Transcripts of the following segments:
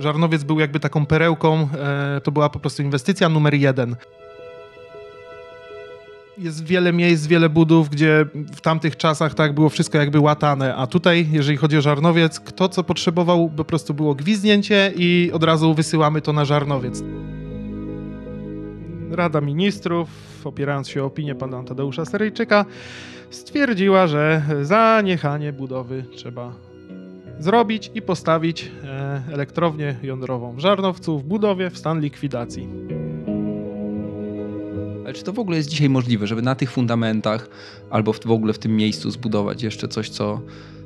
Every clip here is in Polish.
Żarnowiec był jakby taką perełką, e, to była po prostu inwestycja numer jeden jest wiele miejsc, wiele budów, gdzie w tamtych czasach tak było wszystko jakby łatane, a tutaj, jeżeli chodzi o Żarnowiec, kto co potrzebował, po prostu było gwizdnięcie i od razu wysyłamy to na Żarnowiec. Rada Ministrów, opierając się o opinię pana Tadeusza Seryjczyka, stwierdziła, że zaniechanie budowy trzeba zrobić i postawić e, elektrownię jądrową w Żarnowcu w budowie w stan likwidacji. Ale czy to w ogóle jest dzisiaj możliwe, żeby na tych fundamentach albo w, w ogóle w tym miejscu zbudować jeszcze coś, co,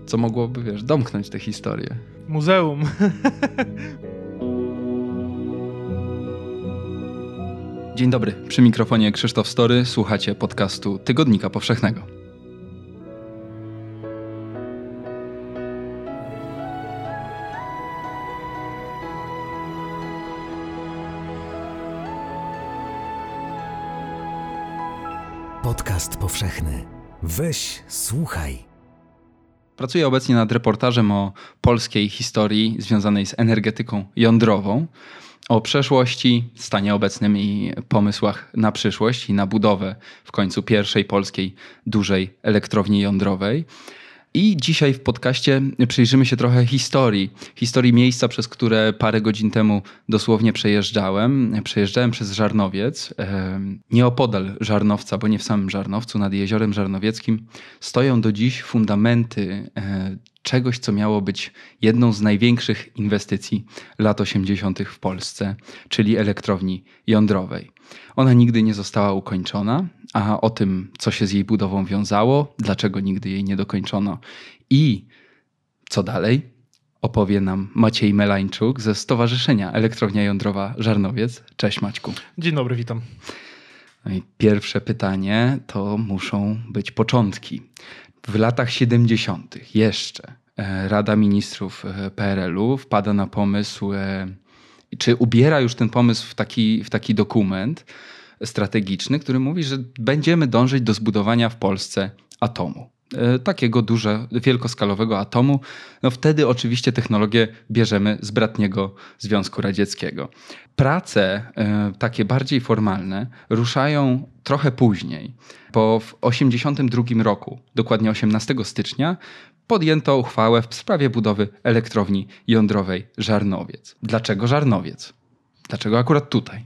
co mogłoby, wiesz, domknąć tę historię? Muzeum. Dzień dobry, przy mikrofonie Krzysztof Story, słuchacie podcastu Tygodnika Powszechnego. Podcast powszechny. Weź, słuchaj. Pracuję obecnie nad reportażem o polskiej historii związanej z energetyką jądrową, o przeszłości, stanie obecnym i pomysłach na przyszłość i na budowę w końcu pierwszej polskiej dużej elektrowni jądrowej. I dzisiaj w podcaście przyjrzymy się trochę historii. Historii miejsca, przez które parę godzin temu dosłownie przejeżdżałem. Przejeżdżałem przez Żarnowiec. Nieopodal Żarnowca, bo nie w samym Żarnowcu, nad jeziorem Żarnowieckim, stoją do dziś fundamenty e, czegoś, co miało być jedną z największych inwestycji lat 80. w Polsce, czyli elektrowni jądrowej. Ona nigdy nie została ukończona, a o tym, co się z jej budową wiązało, dlaczego nigdy jej nie dokończono i co dalej, opowie nam Maciej Melańczuk ze Stowarzyszenia Elektrownia Jądrowa Żarnowiec. Cześć Maćku. Dzień dobry, witam. No pierwsze pytanie to muszą być początki. W latach 70. jeszcze e, Rada Ministrów e, PRL-u wpada na pomysł, e, czy ubiera już ten pomysł w taki, w taki dokument strategiczny, który mówi, że będziemy dążyć do zbudowania w Polsce atomu. Takiego dużego, wielkoskalowego atomu. No wtedy oczywiście technologię bierzemy z bratniego Związku Radzieckiego. Prace takie bardziej formalne ruszają trochę później, bo w 1982 roku, dokładnie 18 stycznia, podjęto uchwałę w sprawie budowy elektrowni jądrowej Żarnowiec. Dlaczego Żarnowiec? Dlaczego akurat tutaj?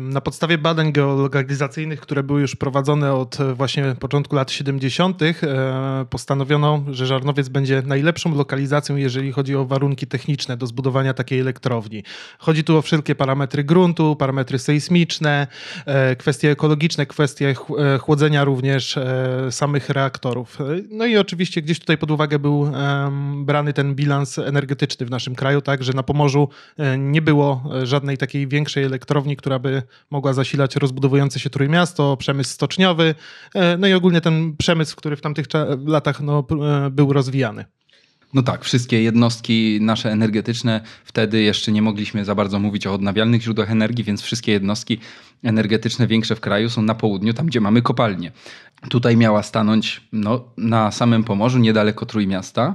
Na podstawie badań geolokalizacyjnych, które były już prowadzone od e, właśnie początku lat 70., e, postanowiono, że Żarnowiec będzie najlepszą lokalizacją, jeżeli chodzi o warunki techniczne do zbudowania takiej elektrowni. Chodzi tu o wszelkie parametry gruntu, parametry sejsmiczne, e, kwestie ekologiczne, kwestie chłodzenia również samych reaktorów. No i oczywiście gdzieś tutaj pod uwagę był brany ten bilans energetyczny w naszym kraju, tak, że na Pomorzu nie było żadnej takiej większej elektrowni, która by mogła zasilać rozbudowujące się Trójmiasto, przemysł stoczniowy, e, no i ogólnie ten przemysł, który w tamtych latach no, e, był rozwijany. No tak, wszystkie jednostki nasze energetyczne, wtedy jeszcze nie mogliśmy za bardzo mówić o odnawialnych źródłach energii, więc wszystkie jednostki energetyczne większe w kraju są na południu, tam gdzie mamy kopalnie. Tutaj miała stanąć no, na samym Pomorzu, niedaleko Trójmiasta.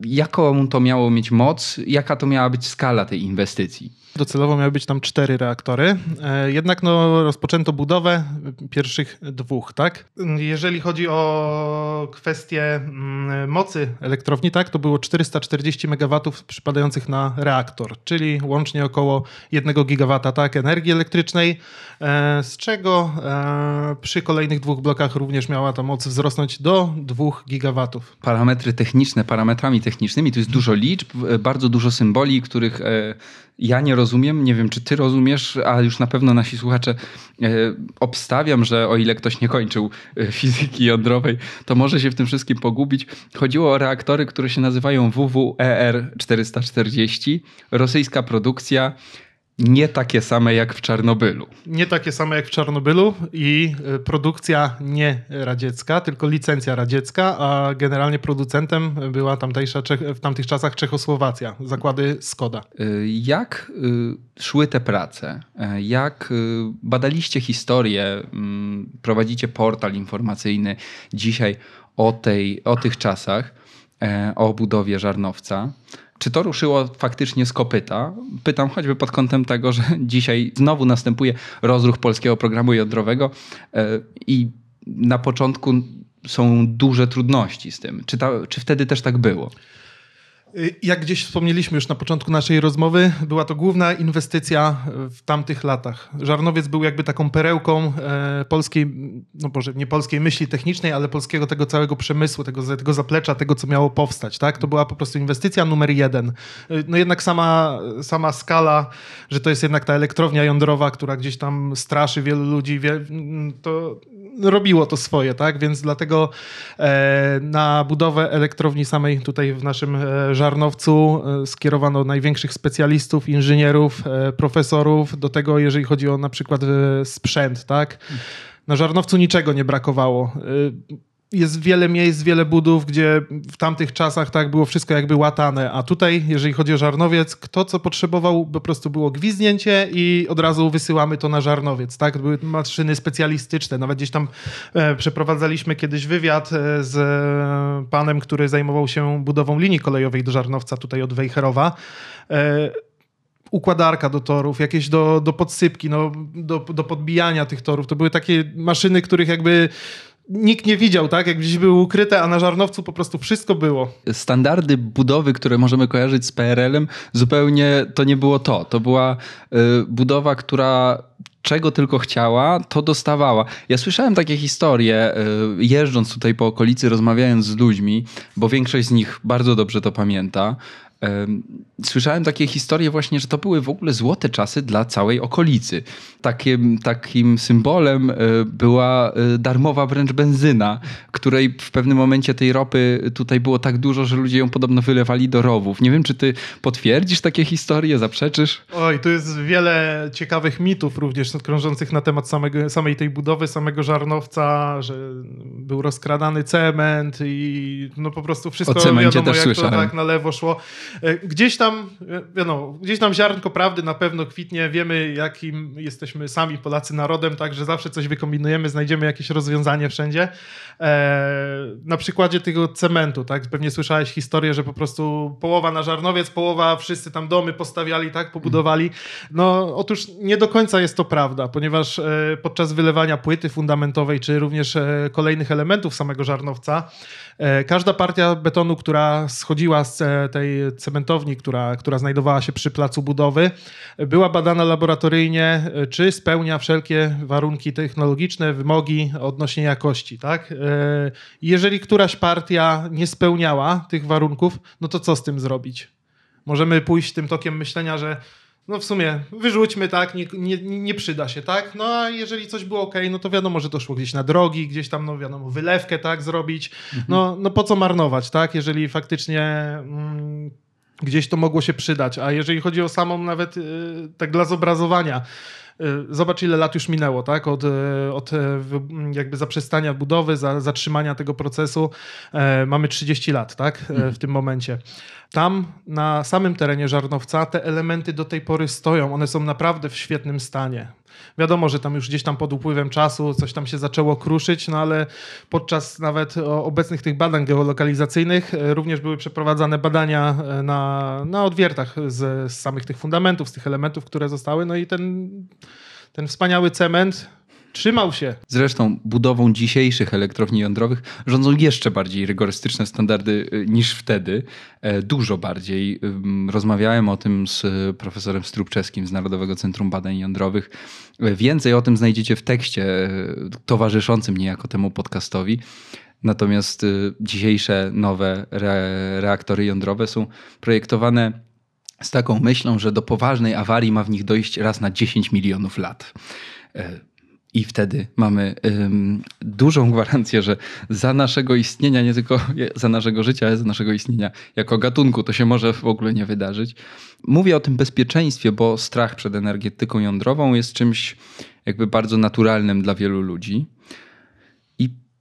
Jaką to miało mieć moc? Jaka to miała być skala tej inwestycji? Docelowo miały być tam cztery reaktory, e, jednak no, rozpoczęto budowę pierwszych dwóch, tak? Jeżeli chodzi o kwestię mm, mocy elektrowni, tak, to było 440 MW przypadających na reaktor, czyli łącznie około 1 GW tak, energii elektrycznej, e, z czego e, przy kolejnych dwóch blokach również miała ta moc wzrosnąć do 2 GW. Parametry techniczne, parametrami technicznymi, to jest dużo liczb, bardzo dużo symboli, których ja nie rozumiem, nie wiem czy ty rozumiesz, a już na pewno nasi słuchacze e, obstawiam, że o ile ktoś nie kończył e, fizyki jądrowej, to może się w tym wszystkim pogubić. Chodziło o reaktory, które się nazywają WWER 440, rosyjska produkcja nie takie same jak w Czarnobylu. Nie takie same jak w Czarnobylu i e, produkcja nie radziecka, tylko licencja radziecka, a generalnie producentem była tamtejsza w tamtych czasach Czechosłowacja, zakłady Skoda. E, jak e, szły te prace? Jak badaliście historię? Mm, prowadzicie portal informacyjny dzisiaj o, tej, o tych czasach, o budowie Żarnowca. Czy to ruszyło faktycznie z kopyta? Pytam choćby pod kątem tego, że dzisiaj znowu następuje rozruch polskiego programu jądrowego e, i na początku są duże trudności z tym. Czy, ta, czy wtedy też tak było? Y, jak gdzieś wspomnieliśmy już na początku naszej rozmowy, była to główna inwestycja w tamtych latach. Żarnowiec był jakby taką perełką e, polskiej, no może nie polskiej myśli technicznej, ale polskiego tego całego przemysłu, tego, tego zaplecza, tego co miało powstać. Tak? To była po prostu inwestycja numer jeden. Y, no jednak sama, sama skala, że to jest jednak ta elektrownia jądrowa, która gdzieś tam straszy wielu ludzi, wie, to robiło to swoje, tak? Więc dlatego e, na budowę elektrowni samej tutaj w naszym e, Żarnowcu e, skierowano największych specjalistów, inżynierów, profesorów do tego, jeżeli chodzi o na przykład sprzęt, tak? Na Żarnowcu niczego nie brakowało jest wiele miejsc, wiele budów, gdzie w tamtych czasach tak było wszystko jakby łatane, a tutaj, jeżeli chodzi o żarnowiec, kto co potrzebował, po prostu było gwizdnięcie i od razu wysyłamy to na żarnowiec, tak? Były maszyny specjalistyczne, nawet gdzieś tam e, przeprowadzaliśmy kiedyś wywiad e, z e, panem, który zajmował się budową linii kolejowej do Żarnowca, tutaj od Wejherowa. E, układarka do torów, jakieś do, do podsypki, no, do, do podbijania tych torów. To były takie maszyny, których jakby nikt nie widział, tak? Jak gdzieś były ukryte, a na żarnowcu po prostu wszystko było. Standardy budowy, które możemy kojarzyć z PRL-em, zupełnie to nie było to. To była y, budowa, która czego tylko chciała, to dostawała. Ja słyszałem takie historie, y, jeżdżąc tutaj po okolicy, rozmawiając z ludźmi, bo większość z nich bardzo dobrze to pamięta, Słyszałem takie historie właśnie, że to były w ogóle złote czasy dla całej okolicy. Takim, takim symbolem e, była e, darmowa wręcz benzyna, której w pewnym momencie tej ropy tutaj było tak dużo, że ludzie ją podobno wylewali do rowów. Nie wiem, czy ty potwierdzisz takie historie, zaprzeczysz? Oj, tu jest wiele ciekawych mitów również krążących na temat samego, samej tej budowy, samego żarnowca, że był rozkradany cement i no po prostu wszystko o cemencie wiadomo, też jak słyszałem. to tak na lewo szło. E, gdzieś tam, e, wiadomo, gdzieś tam ziarnko prawdy na pewno kwitnie, wiemy jakim jesteśmy sami Polacy narodem, także zawsze coś wykombinujemy, znajdziemy jakieś rozwiązanie wszędzie. E, na przykładzie tego cementu, tak, pewnie słyszałeś historię, że po prostu połowa na Żarnowiec, połowa wszyscy tam domy postawiali, tak, pobudowali. No otóż nie do końca jest to prawda, ponieważ podczas wylewania płyty fundamentowej, czy również kolejnych elementów samego Żarnowca, każda partia betonu, która schodziła z tej cementowni, która, która znajdowała się przy placu budowy, była badana laboratoryjnie, czy spełnia wszelkie warunki technologiczne, wymogi odnośnie jakości. Tak? E, jeżeli któraś partia nie spełniała tych warunków, no to co z tym zrobić? Możemy pójść tym tokiem myślenia, że no w sumie wyrzućmy, tak, nie, nie, nie, przyda się, tak? No a jeżeli coś było ok, no to wiadomo, że to szło gdzieś na drogi, gdzieś tam, no wiadomo, wylewkę, tak, zrobić. No, no po co marnować, tak? Jeżeli faktycznie mm, gdzieś to mogło się przydać. A jeżeli chodzi o samą nawet y, tak dla zobrazowania, y, Zobacz, ile lat już minęło, tak? Od, y, od jakby zaprzestania budowy, za, zatrzymania tego procesu. E, mamy 30 lat, tak? E, w tym momencie. Tam na samym terenie Żarnowca te elementy do tej pory stoją. One są naprawdę w świetnym stanie. Wiadomo, że tam już gdzieś tam pod upływem czasu coś tam się zaczęło kruszyć, no ale podczas nawet obecnych tych badań geolokalizacyjnych e, również były przeprowadzane badania e, na, na odwiertach z, z samych tych fundamentów, z tych elementów, które zostały. No i ten, ten wspaniały cement Trzymał się. Zresztą budową dzisiejszych elektrowni jądrowych rządzą jeszcze bardziej rygorystyczne standardy y, niż wtedy. E, dużo bardziej. Rozmawiałem o tym z profesorem Strubczewskim z Narodowego Centrum Badań Jądrowych. E, więcej o tym znajdziecie w tekście e, towarzyszącym niejako temu podcastowi. Natomiast y, dzisiejsze nowe reaktory jądrowe są projektowane z taką myślą, że do poważnej awarii ma w nich dojść raz na 10 milionów lat. I wtedy mamy ym, dużą gwarancję, że za naszego istnienia, nie tylko za naszego życia, ale za naszego istnienia jako gatunku, to się może w ogóle nie wydarzyć. Mówię o tym bezpieczeństwie, bo strach przed energetyką jądrową jest czymś jakby bardzo naturalnym dla wielu ludzi.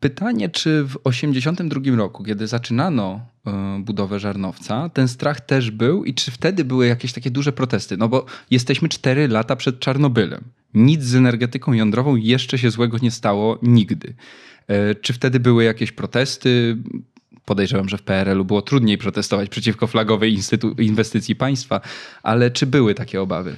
Pytanie, czy w 1982 roku, kiedy zaczynano y, budowę żarnowca, ten strach też był i czy wtedy były jakieś takie duże protesty? No bo jesteśmy 4 lata przed Czarnobylem. Nic z energetyką jądrową jeszcze się złego nie stało nigdy. E, czy wtedy były jakieś protesty? podejrzewam, że w PRL-u było trudniej protestować przeciwko flagowej inwestycji państwa, ale czy były takie obawy?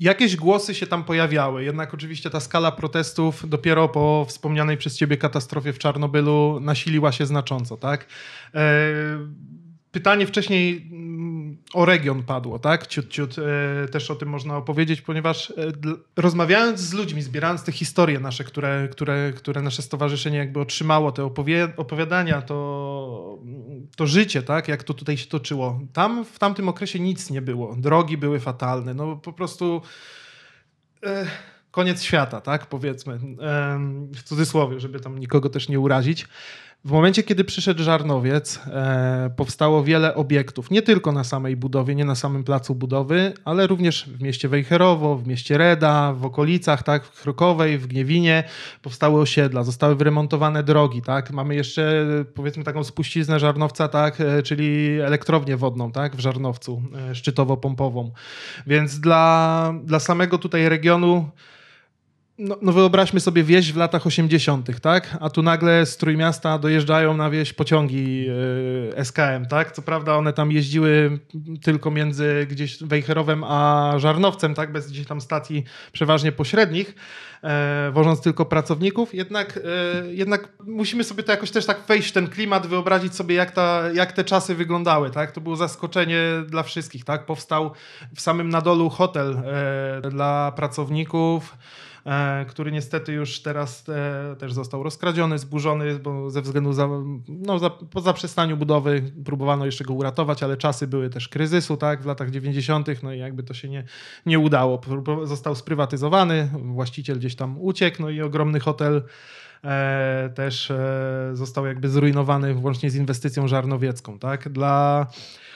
Jakieś głosy się tam pojawiały, jednak oczywiście ta skala protestów dopiero po wspomnianej przez ciebie katastrofie w Czarnobylu nasiliła się znacząco, tak? E, pytanie wcześniej mm, o region padło, tak? Ciut, ciut e, też o tym można opowiedzieć, ponieważ e, rozmawiając z ludźmi, zbierając te historie nasze, które, które, które nasze stowarzyszenie jakby otrzymało, te opowie, opowiadania, to, to życie, tak? Jak to tutaj się toczyło. Tam w tamtym okresie nic nie było. Drogi były fatalne. No po prostu e, koniec świata, tak? Powiedzmy. w cudzysłowie, żeby tam nikogo też nie urazić. W momencie, kiedy przyszedł Żarnowiec, e, powstało wiele obiektów, nie tylko na samej budowie, nie na samym placu budowy, ale również w mieście Wejherowo, w mieście Reda, w okolicach, tak, w Krokowej, w Gniewinie powstały osiedla, zostały wyremontowane drogi, tak. Mamy jeszcze powiedzmy taką spuściznę Żarnowca, tak, e, czyli elektrownię wodną, tak, w Żarnowcu, e, szczytowo-pompową. Więc dla, dla samego tutaj regionu no, no, wyobraźmy sobie wieś w latach 80., tak? A tu nagle z Trójmiasta dojeżdżają na wieś pociągi yy, SKM, tak? Co prawda one tam jeździły tylko między gdzieś Wejherowem a Żarnowcem, tak? Bez gdzieś tam stacji przeważnie pośrednich, e, wożąc tylko pracowników. Jednak, e, jednak musimy sobie to jakoś też tak wejść w ten klimat, wyobrazić sobie jak, ta, jak te czasy wyglądały, tak? To było zaskoczenie dla wszystkich, tak? Powstał w samym Nadolu hotel e, dla pracowników, E, który niestety już teraz e, też został rozkradziony, zburzony, bo ze względu za, no, za, po zaprzestaniu budowy próbowano jeszcze go uratować, ale czasy były też kryzysu, tak, w latach 90., no i jakby to się nie, nie udało. Został sprywatyzowany, właściciel gdzieś tam uciekł, no i ogromny hotel e, też e, został jakby zrujnowany włącznie z inwestycją żarnowiecką, tak, dla E,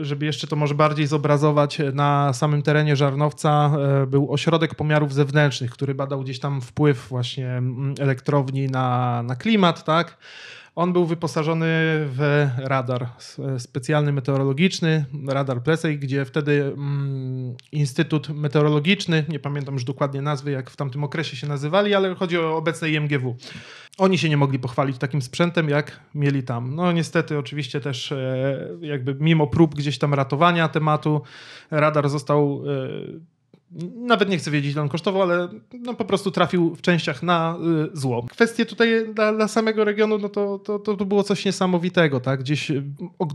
żeby jeszcze to może bardziej zobrazować, na samym terenie Żarnowca e, był ośrodek pomiarów zewnętrznych, który badał gdzieś tam wpływ właśnie mm, elektrowni na, na klimat, tak? On był wyposażony w radar specjalny meteorologiczny, radar Plesej, gdzie wtedy mm, Instytut Meteorologiczny, nie pamiętam już dokładnie nazwy, jak w tamtym okresie się nazywali, ale chodzi o obecne IMGW. Oni się nie mogli pochwalić takim sprzętem, jak mieli tam. No niestety oczywiście też e, jakby mimo prób gdzieś tam ratowania tematu, radar został e, nawet nie chcę wiedzieć, ile on kosztował, ale no, po prostu trafił w częściach na y, zło. Kwestie tutaj dla, dla, samego regionu, no to, to, to było coś niesamowitego, tak? Gdzieś y,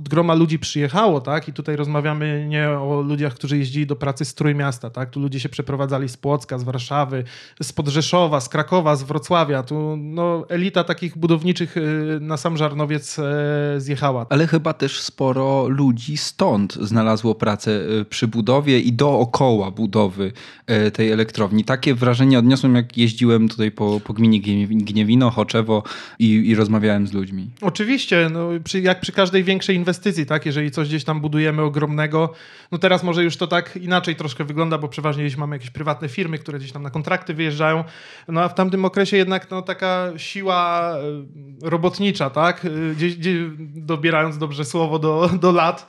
groma ludzi przyjechało, tak? I tutaj rozmawiamy nie o ludziach, którzy jeździli do pracy z Trójmiasta, tak? Tu ludzie się przeprowadzali z Płocka, z Warszawy, z Podrzeszowa, z Krakowa, z Wrocławia. Tu no, elita takich budowniczych y, na sam Żarnowiec e, zjechała. Ale chyba też sporo ludzi stąd znalazło pracę przy budowie i dookoła budowy E, tej elektrowni. Takie wrażenie odniosłem, jak jeździłem tutaj po, po gminie Gniewino, Choczewo i, i rozmawiałem z ludźmi. Oczywiście, no, przy, jak przy każdej większej inwestycji, tak? jeżeli coś gdzieś tam budujemy ogromnego, no teraz może już to tak inaczej troszkę wygląda, bo przeważnie gdzieś mamy jakieś prywatne firmy, które gdzieś tam na kontrakty wyjeżdżają, no a w tamtym okresie jednak no, taka siła e, robotnicza, tak? E, gdzieś, gdzieś dobierając dobrze słowo do, do lat,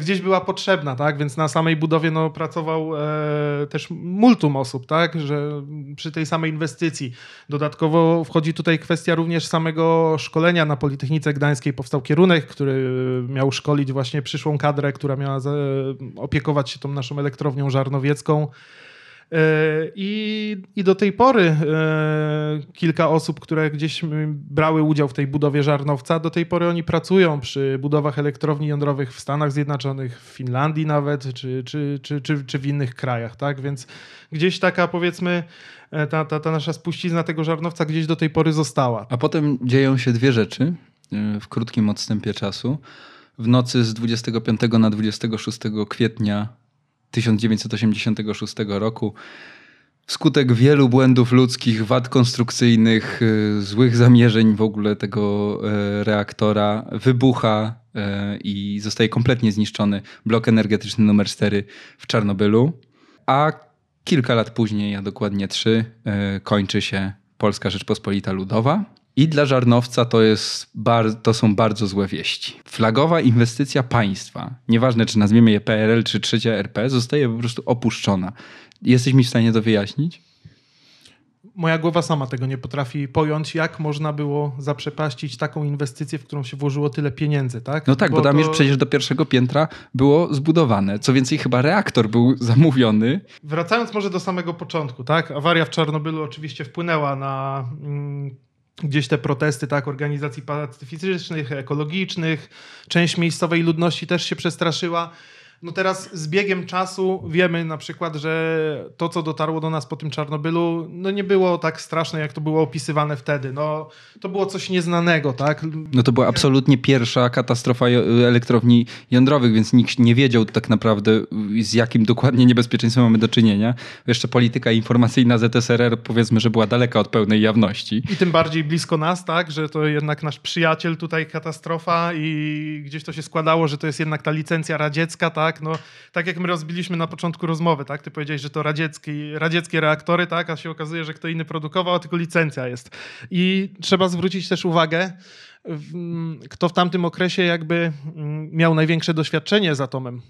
gdzieś była potrzebna, tak? więc na samej budowie no, pracował e, też multum osób, tak, że przy tej samej inwestycji. Dodatkowo wchodzi tutaj kwestia również samego szkolenia na Politechnice Gdańskiej. Powstał kierunek, który miał szkolić właśnie przyszłą kadrę, która miała opiekować się tą naszą elektrownią żarnowiecką. E, I, I do tej pory e, kilka osób, które gdzieś brały udział w tej budowie żarnowca, do tej pory oni pracują przy budowach elektrowni jądrowych w Stanach Zjednoczonych, w Finlandii nawet, czy, czy, czy, czy, czy w innych krajach. Tak? Więc gdzieś taka powiedzmy e, ta, ta, ta nasza spuścizna tego żarnowca gdzieś do tej pory została. A potem dzieją się dwie rzeczy w krótkim odstępie czasu. W nocy z 25 na 26 kwietnia 1986 roku. Wskutek wielu błędów ludzkich, wad konstrukcyjnych, y, złych zamierzeń w ogóle tego e, reaktora wybucha e, i zostaje kompletnie zniszczony blok energetyczny numer 4 w Czarnobylu. A kilka lat później, a dokładnie trzy, e, kończy się Polska Rzeczpospolita Ludowa. I dla Żarnowca to, jest bar, to są bardzo złe wieści. Flagowa inwestycja państwa, nieważne czy nazwiemy je PRL czy trzecia RP, zostaje po prostu opuszczona. Jesteś mi w stanie to wyjaśnić? moja głowa sama tego nie potrafi pojąć, jak można było zaprzepaścić taką inwestycję, w którą się włożyło tyle pieniędzy, tak? No tak, bo, bo tam to... już przecież do pierwszego piętra było zbudowane. Co więcej, chyba reaktor był zamówiony. Wracając może do samego początku, tak? Awaria w Czarnobylu oczywiście wpłynęła na mm, gdzieś te protesty tak, organizacji pacyfistycznych, ekologicznych. Część miejscowej ludności też się przestraszyła. No teraz z biegiem czasu wiemy na przykład, że to, co dotarło do nas po tym Czarnobylu, no nie było tak straszne, jak to było opisywane wtedy. No, to było coś nieznanego, tak? No to była absolutnie pierwsza katastrofa elektrowni jądrowych, więc nikt nie wiedział tak naprawdę, z jakim dokładnie niebezpieczeństwem mamy do czynienia. Jeszcze polityka informacyjna ZSRR powiedzmy, że była daleka od pełnej jawności. I tym bardziej blisko nas, tak? Że to jednak nasz przyjaciel tutaj katastrofa i gdzieś to się składało, że to jest jednak ta licencja radziecka, tak? Tak? No, tak jak my rozbiliśmy na początku rozmowy, tak? Ty powiedziałeś, że to radzieckie, radzieckie reaktory, tak? A się okazuje, że kto inny produkował, a tylko licencja jest. I trzeba zwrócić też uwagę, kto w tamtym okresie jakby mm, miał największe doświadczenie z atomem.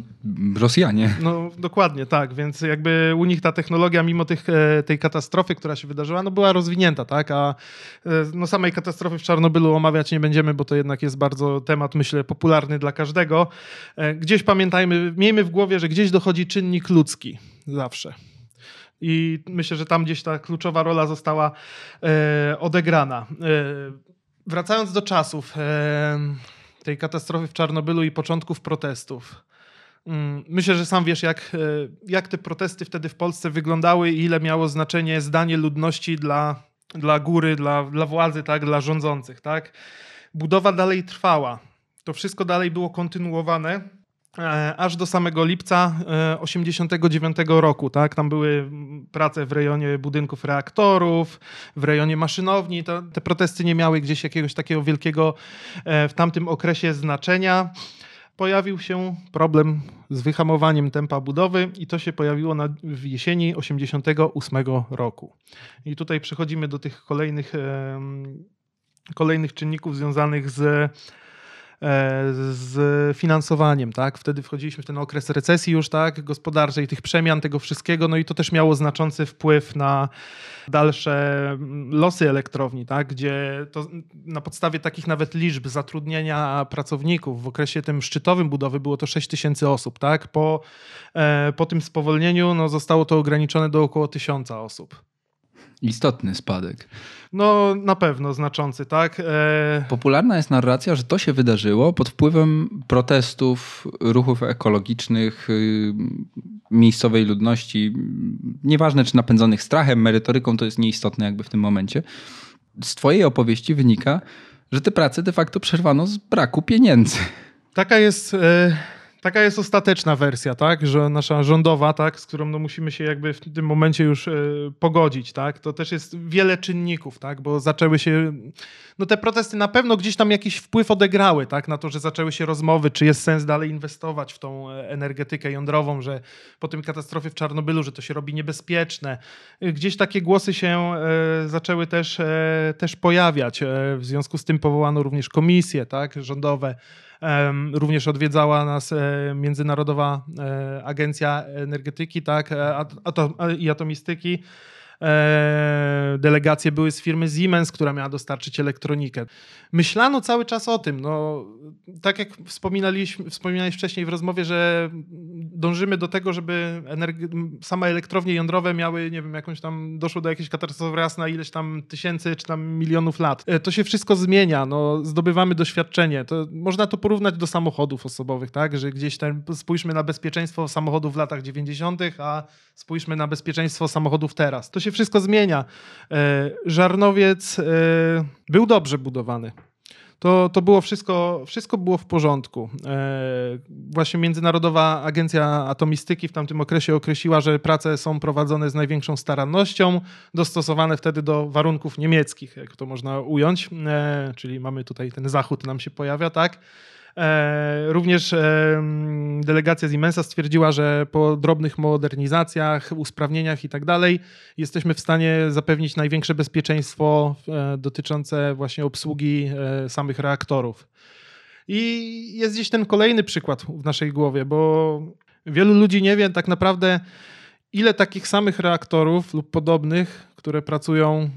Rosjanie. No dokładnie, tak. Więc jakby u nich ta technologia, mimo tych, e, tej katastrofy, która się wydarzyła, no była rozwinięta, tak? A e, no samej katastrofy w Czarnobylu omawiać nie będziemy, bo to jednak jest bardzo temat, myślę, popularny dla każdego. E, gdzieś pamiętajmy, miejmy w głowie, że gdzieś dochodzi czynnik ludzki. Zawsze. I myślę, że tam gdzieś ta kluczowa rola została odegrana. Wracając do czasów tej katastrofy w Czarnobylu i początków protestów. Mm, myślę, że sam wiesz, jak, e, jak te protesty wtedy w Polsce wyglądały i ile miało znaczenie zdanie ludności dla, dla góry, dla, dla władzy, tak, dla rządzących. Tak? Budowa dalej trwała. To wszystko dalej było kontynuowane aż do samego lipca 89 e, roku. Tak? Tam były prace w rejonie budynków reaktorów, w rejonie maszynowni. Te protesty nie miały gdzieś jakiegoś takiego wielkiego e, w tamtym okresie znaczenia. Pojawił się problem z wyhamowaniem tempa budowy i to się pojawiło na, w jesieni 88 roku. I tutaj przechodzimy do tych kolejnych, kolejnych czynników związanych z E, z finansowaniem, tak? Wtedy wchodziliśmy w ten okres recesji już, tak? Gospodarczej, tych przemian, tego wszystkiego, no i to też miało znaczący wpływ na dalsze mm, losy elektrowni, tak? Gdzie to na podstawie takich nawet liczb zatrudnienia pracowników w okresie tym szczytowym budowy było to 6 tysięcy osób, tak? Po, e, po tym spowolnieniu no, zostało to ograniczone do około tysiąca osób. Istotny spadek. No, na pewno znaczący, tak? E... Popularna jest narracja, że to się wydarzyło pod wpływem protestów, ruchów ekologicznych, yy, miejscowej ludności. Nieważne, czy napędzonych strachem, merytoryką, to jest nieistotne jakby w tym momencie. Z twojej opowieści wynika, że te prace de facto przerwano z braku pieniędzy. Taka jest... E taka jest ostateczna wersja, tak, że nasza rządowa, tak, z którą no musimy się jakby w tym momencie już y, pogodzić, tak, to też jest wiele czynników, tak, bo zaczęły się, no te protesty na pewno gdzieś tam jakiś wpływ odegrały, tak, na to, że zaczęły się rozmowy, czy jest sens dalej inwestować w tą e, energetykę jądrową, że po tym katastrofie w Czarnobylu, że to się robi niebezpieczne. Gdzieś takie głosy się y, zaczęły też, y, też pojawiać. w związku z tym powołano również komisje, tak, rządowe, Również odwiedzała nas e, Międzynarodowa e, Agencja Energetyki tak, e, i Atomistyki. Delegacje były z firmy Siemens, która miała dostarczyć elektronikę. Myślano cały czas o tym. No, tak jak wspominaliśmy, wspominałeś wcześniej w rozmowie, że dążymy do tego, żeby same elektrownie jądrowe miały, nie wiem, jakąś tam, doszło do jakiejś katastrofy raz na ileś tam tysięcy czy tam milionów lat. E, to się wszystko zmienia, no, zdobywamy doświadczenie. To, można to porównać do samochodów osobowych, tak, że gdzieś tam spójrzmy na bezpieczeństwo samochodów w latach 90., a spójrzmy na bezpieczeństwo samochodów teraz. To się wszystko zmienia. E, Żarnowiec e, był dobrze budowany to, to było wszystko, wszystko było w porządku. E, właśnie Międzynarodowa Agencja Atomistyki w tamtym okresie określiła, że prace są prowadzone z największą starannością, dostosowane wtedy do warunków niemieckich, jak to można ująć, czyli mamy tutaj ten zachód nam się pojawia, tak? E, również e, delegacja Siemensa stwierdziła, że po drobnych modernizacjach, usprawnieniach i tak dalej jesteśmy w stanie zapewnić największe bezpieczeństwo e, dotyczące właśnie obsługi samych reaktorów. I jest gdzieś ten kolejny przykład w naszej głowie, bo wielu ludzi nie wie tak naprawdę, ile takich samych reaktorów lub podobnych które pracują,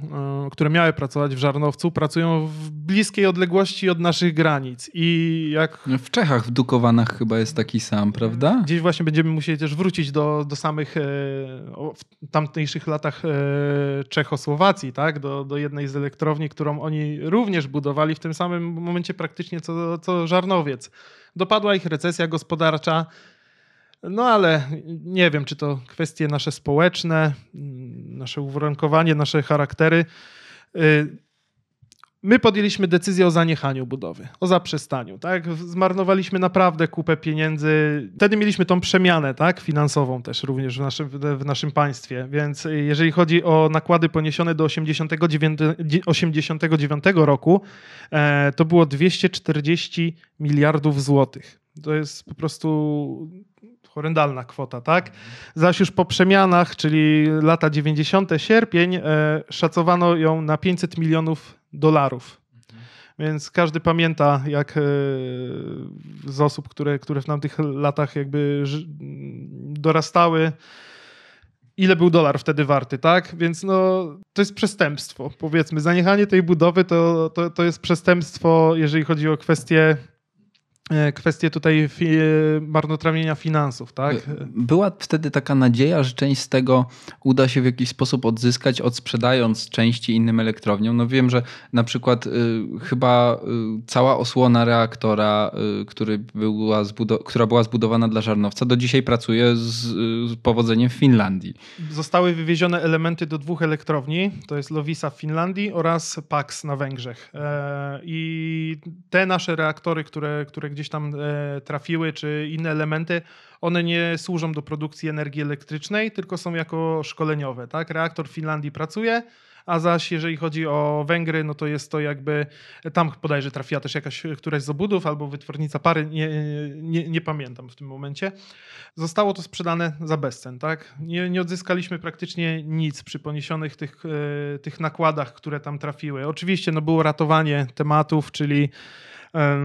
e, które miały pracować w Żarnowcu, pracują w bliskiej odległości od naszych granic. I jak W Czechach, w Dukowanach chyba jest taki sam, prawda? Gdzieś właśnie będziemy musieli też wrócić do, do samych e, w tamtejszych latach e, Czechosłowacji, tak? Do, do jednej z elektrowni, którą oni również budowali w tym samym momencie praktycznie co, co Żarnowiec. Dopadła ich recesja gospodarcza. No ale nie wiem, czy to kwestie nasze społeczne, nasze uwarunkowanie, nasze charaktery. Y, My podjęliśmy decyzję o zaniechaniu budowy, o zaprzestaniu. Tak? Zmarnowaliśmy naprawdę kupę pieniędzy. Wtedy mieliśmy tą przemianę tak? finansową też również w naszym, w naszym państwie. Więc jeżeli chodzi o nakłady poniesione do 89, 89 roku, e, to było 240 miliardów złotych. To jest po prostu horrendalna kwota, tak? Zaś już po przemianach, czyli lata 90. sierpień, e, szacowano ją na 500 milionów dolarów. Więc każdy pamięta, jak e, z osób, które, które w tamtych latach jakby dorastały, ile był dolar wtedy warty, tak? Więc no, to jest przestępstwo, powiedzmy. Zaniechanie tej budowy to, to, to jest przestępstwo, jeżeli chodzi o kwestie, e, kwestie tutaj fi, marnotrawienia finansów, tak? Była wtedy taka nadzieja, że część z tego uda się w jakiś sposób odzyskać, odsprzedając części innym elektrowniom. No wiem, że na przykład y, chyba y, cała osłona reaktora, y, który była która była zbudowana dla Żarnowca, do dzisiaj pracuje z, z powodzeniem w Finlandii. Zostały wywiezione elementy do dwóch elektrowni, to jest Lowisa w Finlandii oraz Pax na Węgrzech. E, I te nasze reaktory, które, które gdzieś tam e, trafiły, czy inne elementy, one nie służą do produkcji energii elektrycznej, tylko są jako szkoleniowe. Tak? Reaktor w Finlandii pracuje, a zaś jeżeli chodzi o Węgry, no to jest to jakby, tam bodajże trafiła też jakaś któraś z obudów albo wytwórnica pary, nie, nie, nie pamiętam w tym momencie. Zostało to sprzedane za bezcen, tak? Nie, nie odzyskaliśmy praktycznie nic przy poniesionych tych, e, tych nakładach, które tam trafiły. Oczywiście no, było ratowanie tematów, czyli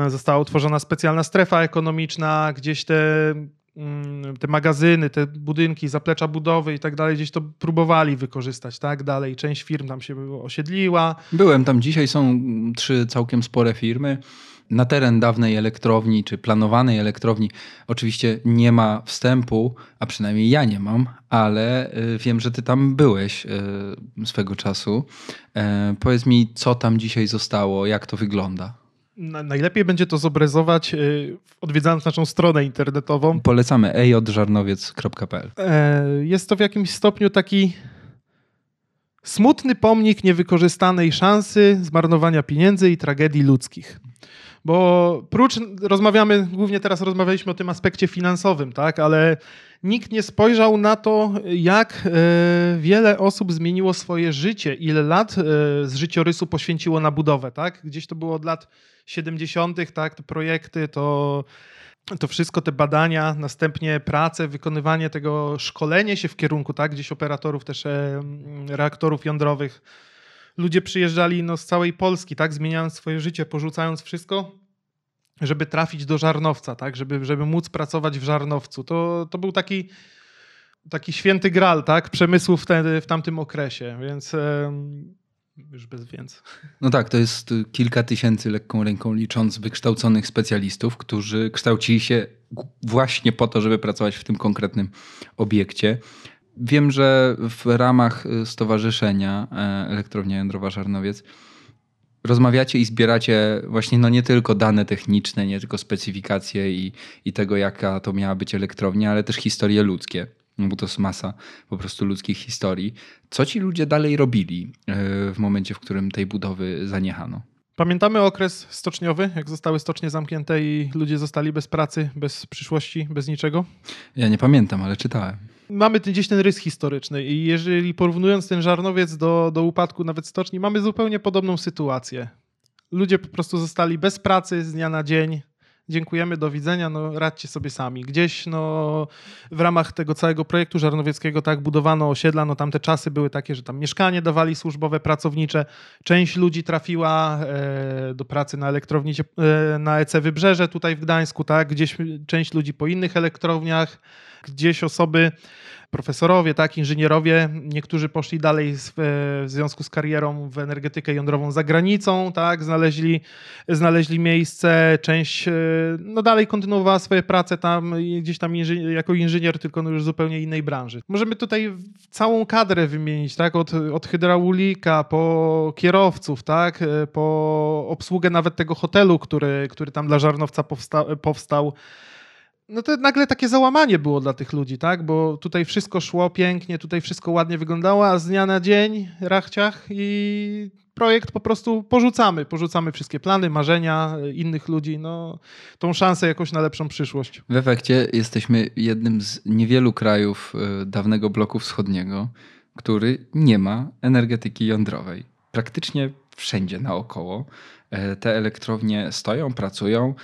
została utworzona specjalna strefa ekonomiczna, gdzieś te mm, te magazyny, te budynki, zaplecza budowy i tak dalej, gdzieś to próbowali wykorzystać, tak dalej. Część firm tam się osiedliła. Byłem tam dzisiaj, są trzy całkiem spore firmy. Na teren dawnej elektrowni, czy planowanej elektrowni, oczywiście nie ma wstępu, a przynajmniej ja nie mam, ale y, wiem, że ty tam byłeś y, swego czasu. E, Powiedz mi, co tam dzisiaj zostało, jak to wygląda? Na- Najlepiej będzie to zobrazować y, odwiedzając naszą stronę internetową. Polecamy ejżarnowiec.pl. E, Jest to w jakimś stopniu taki smutny pomnik niewykorzystanej szansy, zmarnowania pieniędzy i tragedii ludzkich. Bo prócz, rozmawiamy, głównie teraz rozmawialiśmy o tym aspekcie finansowym, tak, ale nikt nie spojrzał na to, jak e, wiele osób zmieniło swoje życie, ile lat e, z życiorysu poświęciło na budowę, tak? Gdzieś to było od lat 70., tak, te projekty, to to wszystko, te badania, następnie prace, wykonywanie tego, szkolenie się w kierunku, tak, gdzieś operatorów też e, reaktorów jądrowych. Ludzie przyjeżdżali no, z całej Polski, tak, zmieniając swoje życie, porzucając wszystko, żeby trafić do Żarnowca, tak, żeby, żeby móc pracować w Żarnowcu. To, to był taki, taki święty gral, tak, przemysłu wtedy, w tamtym okresie, więc już bez więcej. No tak, to jest kilka tysięcy lekką ręką licząc wykształconych specjalistów, którzy kształcili się właśnie po to, żeby pracować w tym konkretnym obiekcie. Wiem, że w ramach y, Stowarzyszenia e, Elektrownia Jądrowa Żarnowiec rozmawiacie i zbieracie właśnie no nie tylko dane techniczne, nie tylko specyfikacje i, i tego, jaka to miała być elektrownia, ale też historie ludzkie. No bo to jest masa po prostu ludzkich historii. Co ci ludzie dalej robili e, w momencie, w którym tej budowy zaniechano? Pamiętamy okres stoczniowy, jak zostały stocznie zamknięte i ludzie zostali bez pracy, bez przyszłości, bez niczego? Ja nie pamiętam, ale czytałem. Mamy gdzieś ten rys historyczny i jeżeli porównując ten żarnowiec do, do upadku nawet stoczni, mamy zupełnie podobną sytuację. Ludzie po prostu zostali bez pracy z dnia na dzień. Dziękujemy, do widzenia, no radźcie sobie sami. Gdzieś no, w ramach tego całego projektu żarnowieckiego tak budowano osiedla, no tamte czasy były takie, że tam mieszkanie dawali służbowe, pracownicze. Część ludzi trafiła e, do pracy na elektrowni e, na EC Wybrzeże tutaj w Gdańsku, tak? Gdzieś część ludzi po innych elektrowniach, gdzieś osoby profesorowie, tak, inżynierowie, niektórzy poszli dalej w, w związku z karierą w energetykę jądrową za granicą, tak, znaleźli, znaleźli miejsce, część no dalej kontynuowała swoje prace tam gdzieś tam jako inżynier, tylko no już zupełnie innej branży. Możemy tutaj całą kadrę wymienić, tak, od, od hydraulika po kierowców, tak, po obsługę nawet tego hotelu, który, który tam dla Żarnowca powsta powstał no to nagle takie załamanie było dla tych ludzi, tak? Bo tutaj wszystko szło pięknie, tutaj wszystko ładnie wyglądało, a z dnia na dzień rachciach i projekt po prostu porzucamy. Porzucamy wszystkie plany, marzenia innych ludzi, no tą szansę jakoś na lepszą przyszłość. W efekcie jesteśmy jednym z niewielu krajów e, dawnego bloku wschodniego, który nie ma energetyki jądrowej. Praktycznie wszędzie naokoło e, te elektrownie stoją, pracują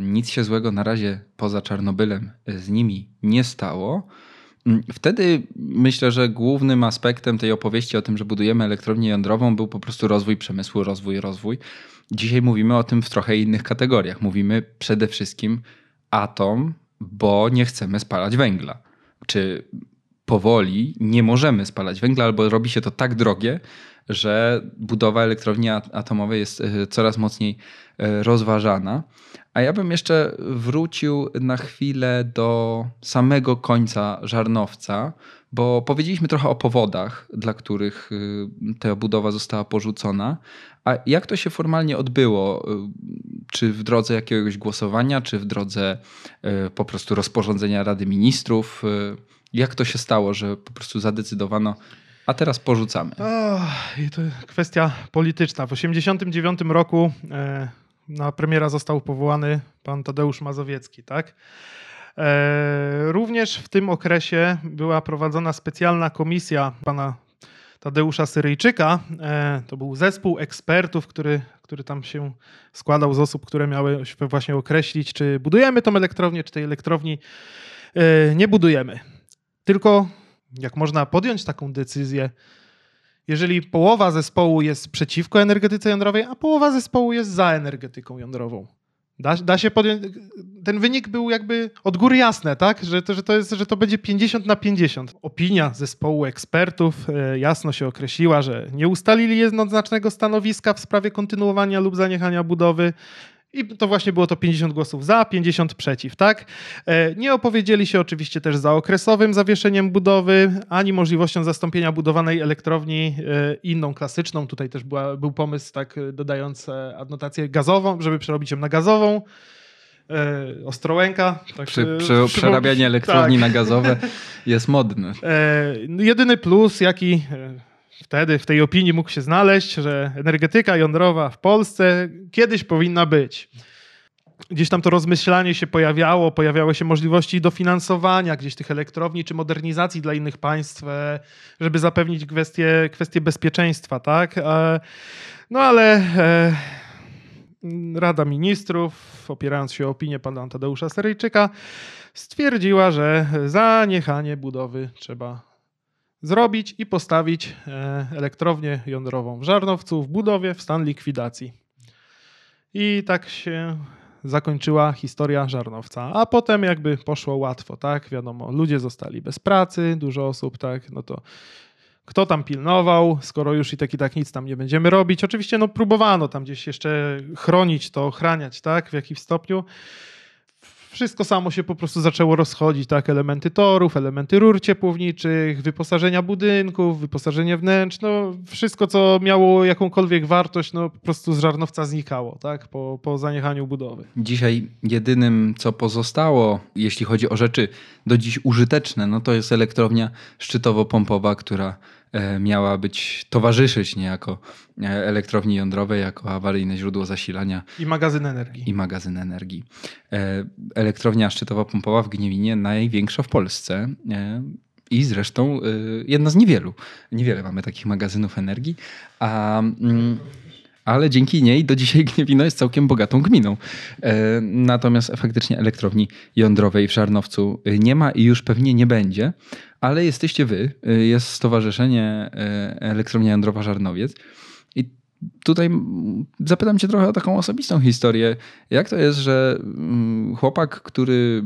nic się złego na razie poza Czarnobylem e, z nimi nie stało. Mm, wtedy myślę, że głównym aspektem tej opowieści o tym, że budujemy elektrownię jądrową, był po prostu rozwój przemysłu, rozwój, rozwój. Dzisiaj mówimy o tym w trochę innych kategoriach. Mówimy przede wszystkim atom, bo nie chcemy spalać węgla. Czy powoli nie możemy spalać węgla, albo robi się to tak drogie, że budowa elektrowni atomowej jest e, coraz mocniej rozważana. A ja bym jeszcze wrócił na chwilę do samego końca Żarnowca, bo powiedzieliśmy trochę o powodach, dla których y, ta budowa została porzucona. A jak to się formalnie odbyło? Y, czy w drodze jakiegoś głosowania, czy w drodze y, po prostu rozporządzenia Rady Ministrów? Jak to się stało, że po prostu zadecydowano, a teraz porzucamy? Oh, i to kwestia polityczna. W 1989 roku. E, na premiera został powołany pan Tadeusz Mazowiecki, tak? E, również w tym okresie była prowadzona specjalna komisja pana Tadeusza Syryjczyka. E, to był zespół ekspertów, który, który tam się składał z osób, które miały właśnie określić, czy budujemy tą elektrownię, czy tej elektrowni e, nie budujemy. Tylko jak można podjąć taką decyzję, jeżeli połowa zespołu jest przeciwko energetyce jądrowej, a połowa zespołu jest za energetyką jądrową. Da, da się podjąć. Ten wynik był jakby od góry jasne, tak? Że to, że, to jest, że to będzie 50 na 50. Opinia zespołu ekspertów e, jasno się określiła, że nie ustalili jednoznacznego stanowiska w sprawie kontynuowania lub zaniechania budowy. I to właśnie było to 50 głosów za, 50 przeciw, tak? E, nie opowiedzieli się oczywiście też za okresowym zawieszeniem budowy, ani możliwością zastąpienia budowanej elektrowni e, inną klasyczną. Tutaj też była, był pomysł, tak, dodając e, adnotację gazową, żeby przerobić ją na gazową. Ostrołęka. Tak, przy, przy, przerabianie elektrowni tak. na gazowe jest modne. Jedyny plus, jaki wtedy w tej opinii mógł się znaleźć, że energetyka jądrowa w Polsce kiedyś powinna być. Gdzieś tam to rozmyślanie się pojawiało, pojawiały się możliwości dofinansowania gdzieś tych elektrowni czy modernizacji dla innych państw, e, żeby zapewnić kwestie, kwestie bezpieczeństwa, tak? E, no ale e, Rada Ministrów, opierając się o opinię pana Tadeusza Seryjczyka, stwierdziła, że zaniechanie budowy trzeba zrobić i postawić e, elektrownię jądrową w Żarnowcu w budowie w stan likwidacji. I tak się zakończyła historia Żarnowca. A potem jakby poszło łatwo, tak? Wiadomo, ludzie zostali bez pracy, dużo osób, tak? No to kto tam pilnował, skoro już i tak i tak nic tam nie będziemy robić. Oczywiście no próbowano tam gdzieś jeszcze chronić to, ochraniać, tak? W jakimś stopniu wszystko samo się po prostu zaczęło rozchodzić, tak? Elementy torów, elementy rur ciepłowniczych, wyposażenia budynków, wyposażenie wnętrz, no wszystko, co miało jakąkolwiek wartość, no po prostu z żarnowca znikało, tak? Po, po zaniechaniu budowy. Dzisiaj jedynym, co pozostało, jeśli chodzi o rzeczy do dziś użyteczne, no to jest elektrownia szczytowo-pompowa, która miała być, towarzyszyć niejako e, elektrowni jądrowej jako awaryjne źródło zasilania. I magazyn energii. I magazyn energii. E, elektrownia szczytowo-pompowa w Gniewinie największa w Polsce. I zresztą jedna z niewielu. Niewiele mamy takich magazynów energii. A mm, ale dzięki niej do dzisiaj Gniewino jest całkiem bogatą gminą. Natomiast faktycznie elektrowni jądrowej w Żarnowcu nie ma i już pewnie nie będzie ale jesteście wy, y, jest Stowarzyszenie Elektrownia Jądrowa Żarnowiec i tutaj zapytam cię trochę o taką osobistą historię. Jak to jest, że mm, chłopak, który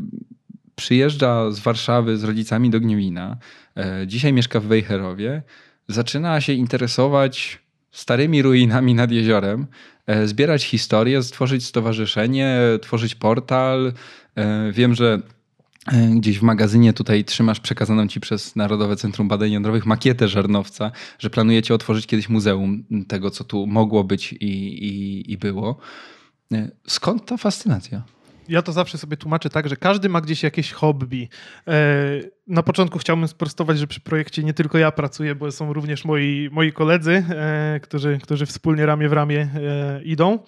przyjeżdża z Warszawy z rodzicami do Gniewina, e, dzisiaj mieszka w Wejherowie, zaczyna się interesować starymi ruinami nad jeziorem, e, zbierać historię, stworzyć stowarzyszenie, tworzyć portal. E, wiem, że gdzieś w magazynie tutaj trzymasz przekazaną ci przez Narodowe Centrum Badań Jądrowych makietę Żarnowca, że planujecie otworzyć kiedyś muzeum tego, co tu mogło być i, i, i było. Skąd ta fascynacja? Ja to zawsze sobie tłumaczę tak, że każdy ma gdzieś jakieś hobby. E, na początku chciałbym sprostować, że przy projekcie nie tylko ja pracuję, bo są również moi, moi koledzy, e, którzy, którzy wspólnie ramię w ramię e, idą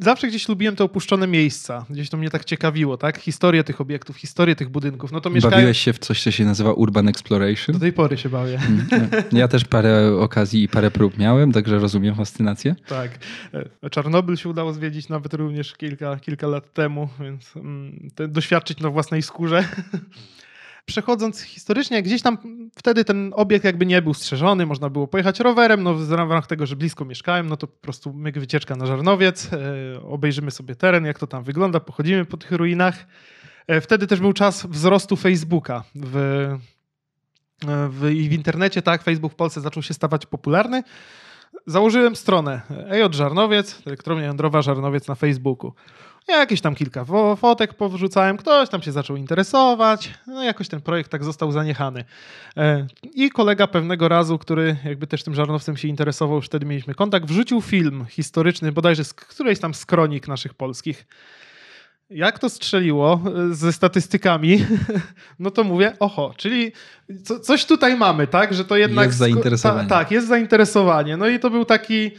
zawsze gdzieś lubiłem te opuszczone miejsca. Gdzieś to mnie tak ciekawiło, tak? Historię tych obiektów, historię tych budynków. No to. Bawiłeś się w coś, co się nazywa Urban Exploration? Do tej pory się bawię. Mm, ja też parę okazji i parę prób miałem, także rozumiem fascynację. Tak. E, Czarnobyl się udało zwiedzić nawet również kilka, kilka lat temu, więc mm, doświadczyć na własnej skórze. Przechodząc historycznie, gdzieś tam wtedy ten obiekt jakby nie był strzeżony, można było pojechać rowerem, no w ramach tego, że blisko mieszkałem, no to po prostu myk wycieczka na Żarnowiec, e, obejrzymy sobie teren, jak to tam wygląda, pochodzimy po tych ruinach. E, wtedy też był czas wzrostu Facebooka w, e, w, w internecie, tak, Facebook w Polsce zaczął się stawać popularny. Założyłem stronę EJ Żarnowiec, elektrownia jądrowa Żarnowiec na Facebooku. Jakieś tam kilka fotek powrzucałem, ktoś tam się zaczął interesować, no jakoś ten projekt tak został zaniechany. E, I kolega pewnego razu, który jakby też tym żarnowcem się interesował, już wtedy mieliśmy kontakt, wrzucił film historyczny, bodajże z którejś tam z kronik naszych polskich. Jak to strzeliło e, ze statystykami, no to mówię, oho, czyli co, coś tutaj mamy, tak, że to jednak... Jest zainteresowanie. Ta, tak, jest zainteresowanie. No i to był taki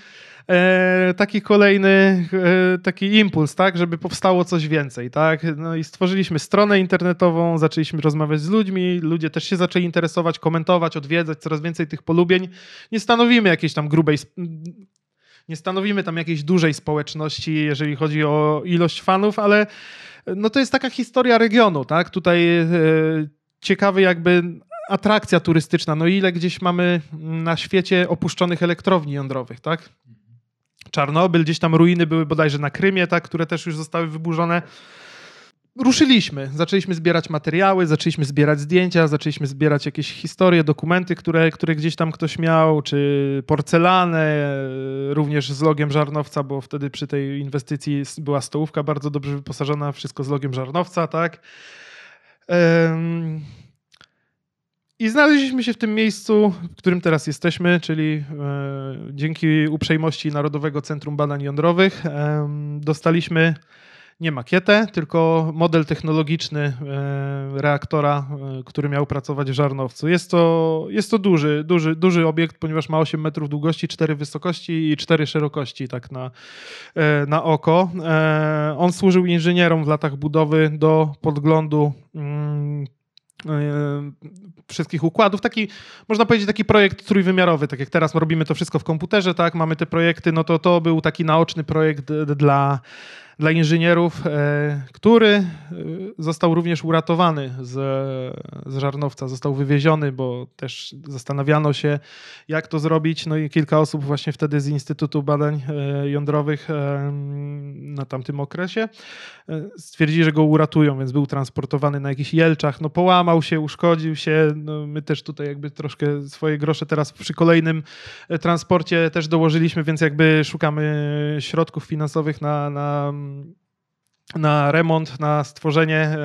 e, taki kolejny e, taki impuls, tak, żeby powstało coś więcej, tak. No i stworzyliśmy stronę internetową, zaczęliśmy rozmawiać z ludźmi, ludzie też się zaczęli interesować, komentować, odwiedzać, coraz więcej tych polubień. Nie stanowimy jakiejś tam grubej nie stanowimy tam jakiejś dużej społeczności, jeżeli chodzi o ilość fanów, ale no to jest taka historia regionu, tak? Tutaj e, ciekawy jakby atrakcja turystyczna. No ile gdzieś mamy na świecie opuszczonych elektrowni jądrowych, tak? Czarnobyl, gdzieś tam ruiny były bodajże na Krymie, tak, które też już zostały wyburzone. Ruszyliśmy, zaczęliśmy zbierać materiały, zaczęliśmy zbierać zdjęcia, zaczęliśmy zbierać jakieś historie, dokumenty, które, które gdzieś tam ktoś miał, czy porcelanę, również z logiem Żarnowca, bo wtedy przy tej inwestycji była stołówka bardzo dobrze wyposażona, wszystko z logiem Żarnowca, tak. I znaleźliśmy się w tym miejscu, w którym teraz jesteśmy, czyli e, dzięki uprzejmości Narodowego Centrum Badań Jądrowych e, dostaliśmy nie makietę, tylko model technologiczny e, reaktora, e, który miał pracować w Żarnowcu. Jest to, jest to duży, duży, duży obiekt, ponieważ ma 8 metrów długości, 4 wysokości i 4 szerokości, tak na, e, na oko. E, on służył inżynierom w latach budowy do podglądu mm, E, wszystkich układów. Taki, można powiedzieć, taki projekt trójwymiarowy, tak jak teraz robimy to wszystko w komputerze, tak, mamy te projekty, no to to był taki naoczny projekt dla dla inżynierów, e, który e, został również uratowany z, z Żarnowca, został wywieziony, bo też zastanawiano się, jak to zrobić. No i kilka osób właśnie wtedy z Instytutu Badań e, Jądrowych na tamtym okresie stwierdzili, że go uratują, więc był transportowany na jakichś jelczach. No połamał się, uszkodził się. No, my też tutaj jakby troszkę swoje grosze teraz przy kolejnym transporcie też dołożyliśmy, więc jakby szukamy środków finansowych na, na na remont, na stworzenie, e,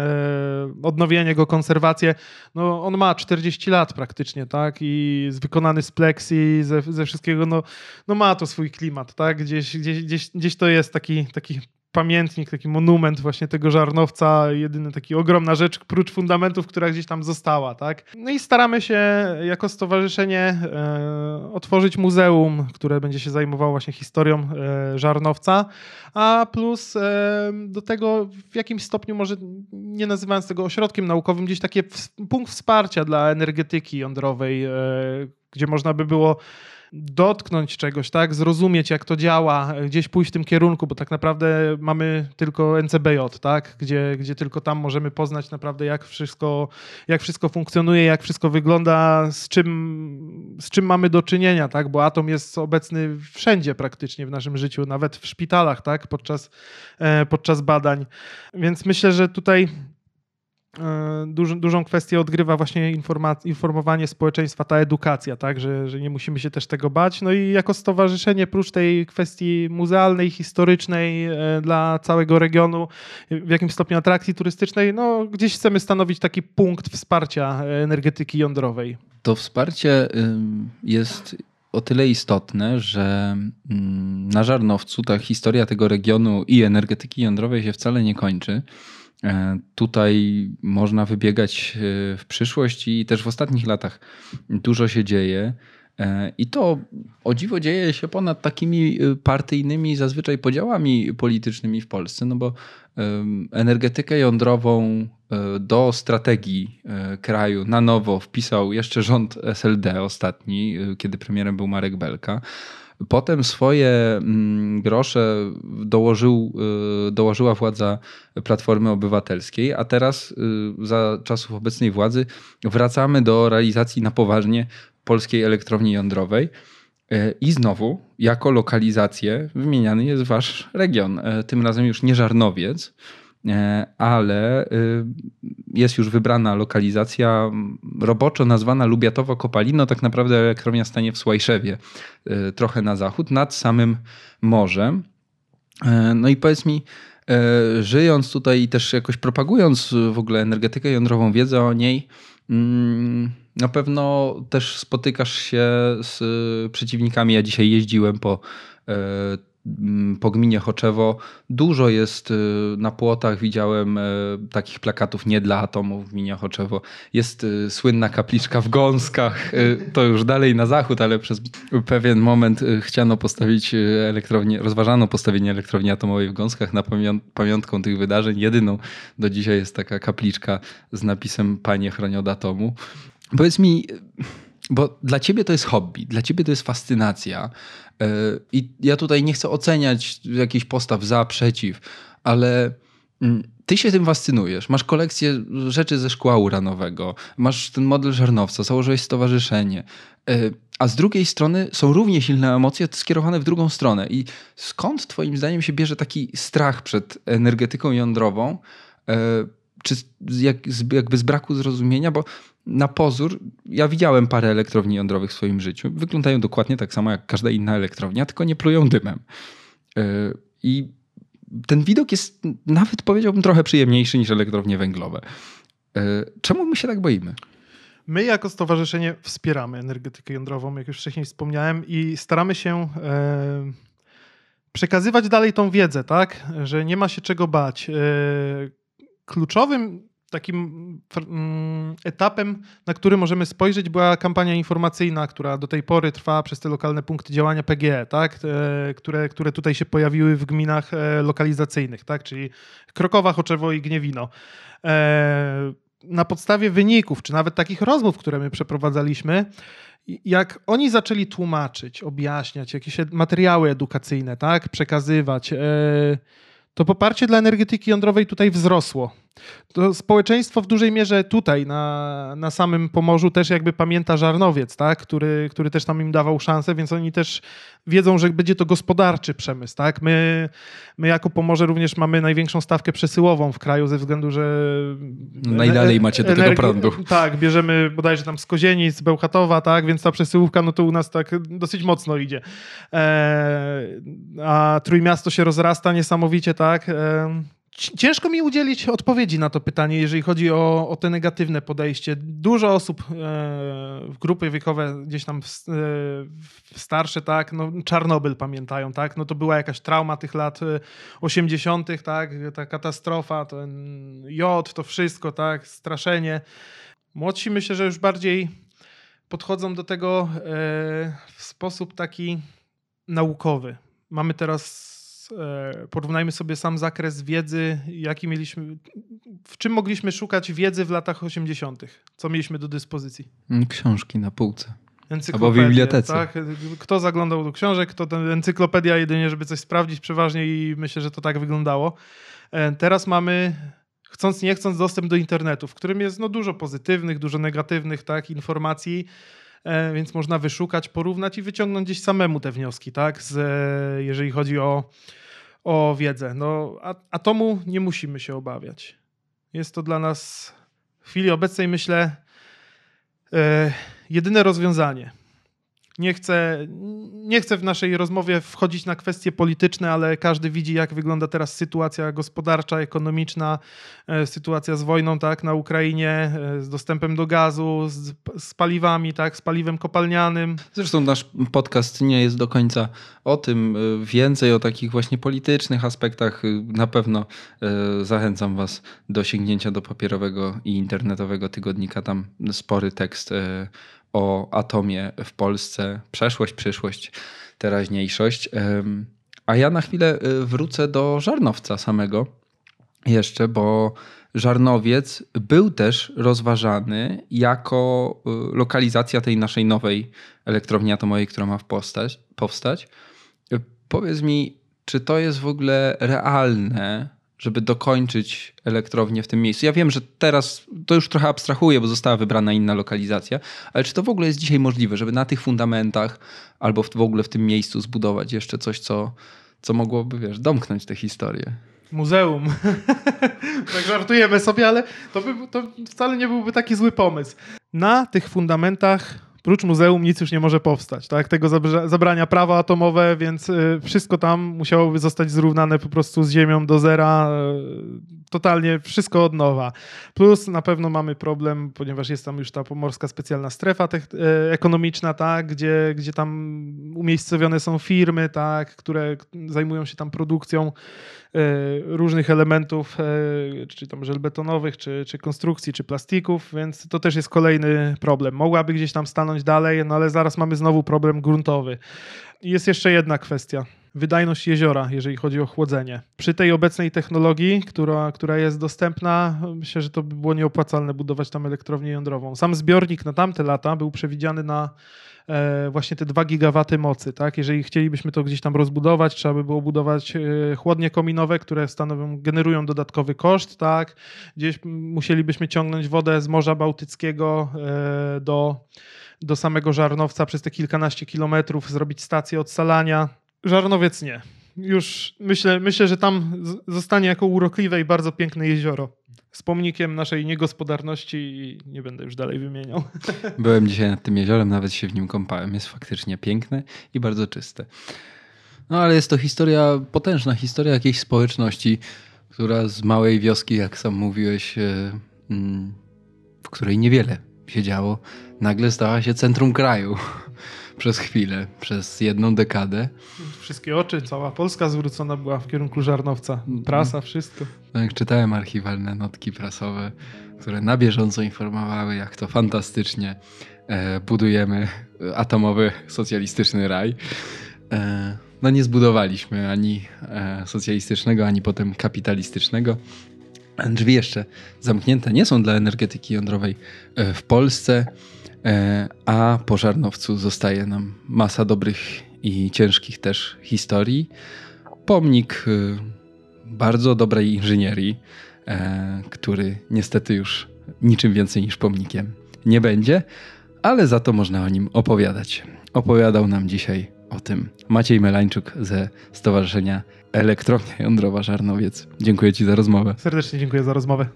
odnowienie go, konserwację. No, on ma 40 lat praktycznie, tak? I wykonany z pleksji, ze, ze wszystkiego, no, no ma to swój klimat, tak? Gdzieś, gdzieś, gdzieś, gdzieś to jest taki, taki pamiętnik, taki monument właśnie tego żarnowca, jedyny taki ogromna rzecz, prócz fundamentów, która gdzieś tam została, tak? No i staramy się jako stowarzyszenie e, otworzyć muzeum, które będzie się zajmowało właśnie historią e, żarnowca, a plus e, do tego w jakimś stopniu może, nie nazywając tego ośrodkiem naukowym, gdzieś taki punkt wsparcia dla energetyki jądrowej, e, gdzie można by było dotknąć czegoś, tak, zrozumieć jak to działa, gdzieś pójść w tym kierunku, bo tak naprawdę mamy tylko NCBJ, tak, gdzie, gdzie tylko tam możemy poznać naprawdę jak wszystko, jak wszystko funkcjonuje, jak wszystko wygląda, z czym, z czym mamy do czynienia, tak, bo atom jest obecny wszędzie praktycznie w naszym życiu, nawet w szpitalach, tak, podczas, e, podczas badań. Więc myślę, że tutaj e, duży, dużą kwestię odgrywa właśnie informowanie społeczeństwa, ta edukacja, tak, że, że nie musimy się też tego bać. No i jako stowarzyszenie, prócz tej kwestii muzealnej, historycznej e, dla całego regionu, w jakimś stopniu atrakcji turystycznej, no gdzieś chcemy stanowić taki punkt wsparcia energetyki jądrowej. To wsparcie jest o tyle istotne, że na Żarnowcu ta historia tego regionu i energetyki jądrowej się wcale nie kończy. E, tutaj można wybiegać e, w przyszłość i też w ostatnich latach dużo się dzieje. E, I to o dziwo dzieje się ponad takimi partyjnymi zazwyczaj podziałami politycznymi w Polsce, no bo energetykę jądrową do strategii kraju na nowo wpisał jeszcze rząd SLD ostatni, kiedy premierem był Marek Belka. Potem swoje mm, grosze dołożył, y, dołożyła władza Platformy Obywatelskiej, a teraz y, za czasów obecnej władzy wracamy do realizacji na poważnie polskiej elektrowni jądrowej. Y, I znowu, jako lokalizację wymieniany jest wasz region. Tym razem już nie Żarnowiec, ale y, jest już wybrana lokalizacja roboczo nazwana Lubiatowo-Kopalino, tak naprawdę elektrownia stanie w Słajszewie, y, trochę na zachód, nad samym morzem. E, no i powiedz mi, e, żyjąc tutaj i też jakoś propagując w ogóle energetykę jądrową, wiedzę o niej, mm, na pewno też spotykasz się z przeciwnikami. Ja dzisiaj jeździłem po po gminie Choczewo dużo jest y, na płotach, widziałem y, takich plakatów nie dla atomu w gminie Choczewo. Jest y, słynna kapliczka w Gąskach, to już dalej na zachód, ale przez pewien moment chciano postawić elektrownię, rozważano postawienie elektrowni atomowej w Gąskach na pamiątką tych wydarzeń. Jedyną do dzisiaj jest taka kapliczka z napisem Panie chroń od atomu. Powiedz mi, bo dla ciebie to jest hobby, dla ciebie to jest fascynacja. E, I ja tutaj nie chcę oceniać jakichś postaw za, przeciw, ale mm, ty się tym fascynujesz. Masz kolekcję rzeczy ze szkła uranowego, masz ten model żarnowca, założyłeś stowarzyszenie. E, a z drugiej strony są równie silne emocje skierowane w drugą stronę. I skąd twoim zdaniem się bierze taki strach przed energetyką jądrową? E, czy jak, jakby z braku zrozumienia, bo na pozór, ja widziałem parę elektrowni jądrowych w swoim życiu. Wyglądają dokładnie tak samo jak każda inna elektrownia, tylko nie plują dymem. E, I ten widok jest nawet powiedziałbym trochę przyjemniejszy niż elektrownie węglowe. E, czemu my się tak boimy? My jako stowarzyszenie wspieramy energetykę jądrową, jak już wcześniej wspomniałem, i staramy się e, przekazywać dalej tą wiedzę, tak? Że nie ma się czego bać. kluczowym takim mm, etapem, na który możemy spojrzeć, była kampania informacyjna, która do tej pory trwa przez te lokalne punkty działania PGE, tak? które, które tutaj się pojawiły w gminach e, lokalizacyjnych, tak? czyli Krokowa, Choczewo i Gniewino. E, na podstawie wyników, czy nawet takich rozmów, które my przeprowadzaliśmy, jak oni zaczęli tłumaczyć, objaśniać jakieś materiały edukacyjne, tak, przekazywać, e, to poparcie dla energetyki jądrowej tutaj wzrosło. To społeczeństwo w dużej mierze tutaj, na, na samym Pomorzu, też jakby pamięta Żarnowiec, tak? który, który też tam im dawał szansę, więc oni też wiedzą, że będzie to gospodarczy przemysł. Tak? My, my jako Pomorze również mamy największą stawkę przesyłową w kraju ze względu, że... Najdalej macie do tego prądu. Tak, bierzemy bodajże tam z Kozienic, z Bełchatowa, tak? więc ta przesyłówka no to u nas tak dosyć mocno idzie. E, a Trójmiasto się rozrasta niesamowicie, tak? E, Ciężko mi udzielić odpowiedzi na to pytanie, jeżeli chodzi o, o te negatywne podejście. Dużo osób, e, grupy wiekowe gdzieś tam w, e, starsze, tak, no, Czarnobyl pamiętają, tak, no to była jakaś trauma tych lat 80., e, tak, ta katastrofa, ten jod, to wszystko, tak, straszenie. Młodsi myślę, że już bardziej podchodzą do tego e, w sposób taki naukowy. Mamy teraz E, porównajmy sobie sam zakres wiedzy, jaki mieliśmy, w czym mogliśmy szukać wiedzy w latach 80., co mieliśmy do dyspozycji. Mm, książki na półce. Albo w bibliotece. Tak? Kto zaglądał do książek, kto ten encyklopedia jedynie, żeby coś sprawdzić przeważnie i myślę, że to tak wyglądało. E, teraz mamy chcąc nie chcąc dostęp do internetu, w którym jest no, dużo pozytywnych, dużo negatywnych tak, informacji, więc można wyszukać, porównać i wyciągnąć gdzieś samemu te wnioski, tak, z, jeżeli chodzi o o wiedzę. No, atomu nie musimy się obawiać. Jest to dla nas w chwili obecnej myślę e, jedyne rozwiązanie – nie chcę, nie chcę w naszej rozmowie wchodzić na kwestie polityczne, ale każdy widzi, jak wygląda teraz sytuacja gospodarcza, ekonomiczna, e, sytuacja z wojną tak, na Ukrainie, e, z dostępem do gazu, z, z paliwami, tak, z paliwem kopalnianym. Zresztą nasz podcast nie jest do końca o tym. E, więcej o takich właśnie politycznych aspektach. Na pewno zachęcam Was do sięgnięcia do papierowego i internetowego tygodnika. Tam spory tekst o atomie w Polsce, przeszłość, przyszłość, teraźniejszość. A ja na chwilę y, wrócę do Żarnowca samego jeszcze, bo Żarnowiec był też rozważany jako y, lokalizacja tej naszej nowej elektrowni atomowej, która ma powstać. powstać. Y, powiedz mi, czy to jest w ogóle realne, żeby dokończyć elektrownię w tym miejscu. Ja wiem, że teraz to już trochę abstrahuję, bo została wybrana inna lokalizacja, ale czy to w ogóle jest dzisiaj możliwe, żeby na tych fundamentach albo w, ogóle w tym miejscu zbudować jeszcze coś, co, co mogłoby, wiesz, domknąć tę historię? Muzeum. tak żartujemy sobie, ale to, by, to wcale nie byłby taki zły pomysł. Na tych fundamentach prócz muzeum nic już nie może powstać. Tak? Tego zabrania prawa atomowe, więc y, wszystko tam musiałoby zostać zrównane po prostu z ziemią do zera. Y, totalnie wszystko od nowa. Plus na pewno mamy problem, ponieważ jest tam już ta pomorska specjalna strefa y, ekonomiczna, tak? gdzie, gdzie tam umiejscowione są firmy, tak? które zajmują się tam produkcją różnych elementów, czy tam żelbetonowych, czy, czy konstrukcji, czy plastików, więc to też jest kolejny problem. Mogłaby gdzieś tam stanąć dalej, no ale zaraz mamy znowu problem gruntowy. Jest jeszcze jedna kwestia. Wydajność jeziora, jeżeli chodzi o chłodzenie. Przy tej obecnej technologii, która, która jest dostępna, myślę, że to by było nieopłacalne budować tam elektrownię jądrową. Sam zbiornik na tamte lata był przewidziany na e, właśnie te 2 gigawaty mocy. Tak? Jeżeli chcielibyśmy to gdzieś tam rozbudować, trzeba by było budować e, chłodnie kominowe, które stanowią, generują dodatkowy koszt. Tak? Gdzieś musielibyśmy ciągnąć wodę z Morza Bałtyckiego e, do do samego Żarnowca przez te kilkanaście kilometrów, zrobić stację odsalania. Żarnowiec nie. Już myślę, myślę, że tam zostanie jako urokliwe i bardzo piękne jezioro. Z pomnikiem naszej niegospodarności i nie będę już dalej wymieniał. Byłem dzisiaj nad tym jeziorem, nawet się w nim kąpałem. Jest faktycznie piękne i bardzo czyste. No ale jest to historia, potężna historia jakiejś społeczności, która z małej wioski, jak sam mówiłeś, e, mm, w której niewiele się działo, nagle stała się centrum kraju przez chwilę, przez jedną dekadę. Wszystkie oczy, cała Polska zwrócona była w kierunku Żarnowca. Prasa, wszystko. No jak czytałem archiwalne notki prasowe, które na bieżąco informowały, jak to fantastycznie e, budujemy atomowy socjalistyczny raj. E, no nie zbudowaliśmy ani e, socjalistycznego, ani potem kapitalistycznego. Drzwi jeszcze zamknięte nie są dla energetyki jądrowej w Polsce. E, a po Żarnowcu zostaje nam masa dobrych i ciężkich też historii. Pomnik e, bardzo dobrej inżynierii, e, który niestety już niczym więcej niż pomnikiem nie będzie, ale za to można o nim opowiadać. Opowiadał nam dzisiaj o tym Maciej Melańczuk ze Stowarzyszenia Elektrownia Jądrowa Żarnowiec. Dziękuję Ci za rozmowę. Serdecznie dziękuję za rozmowę.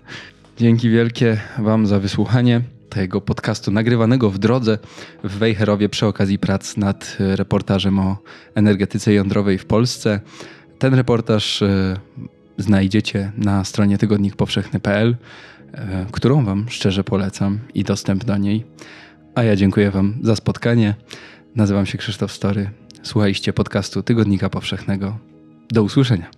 Dzięki wielkie Wam za wysłuchanie tego podcastu nagrywanego w drodze w Wejherowie przy okazji prac nad reportażem o energetyce jądrowej w Polsce. Ten reportaż e, znajdziecie na stronie tygodnikpowszechny.pl, e, którą Wam szczerze polecam i dostęp do niej. A ja dziękuję Wam za spotkanie. Nazywam się Krzysztof Story. Słuchajcie podcastu Tygodnika Powszechnego. Do usłyszenia.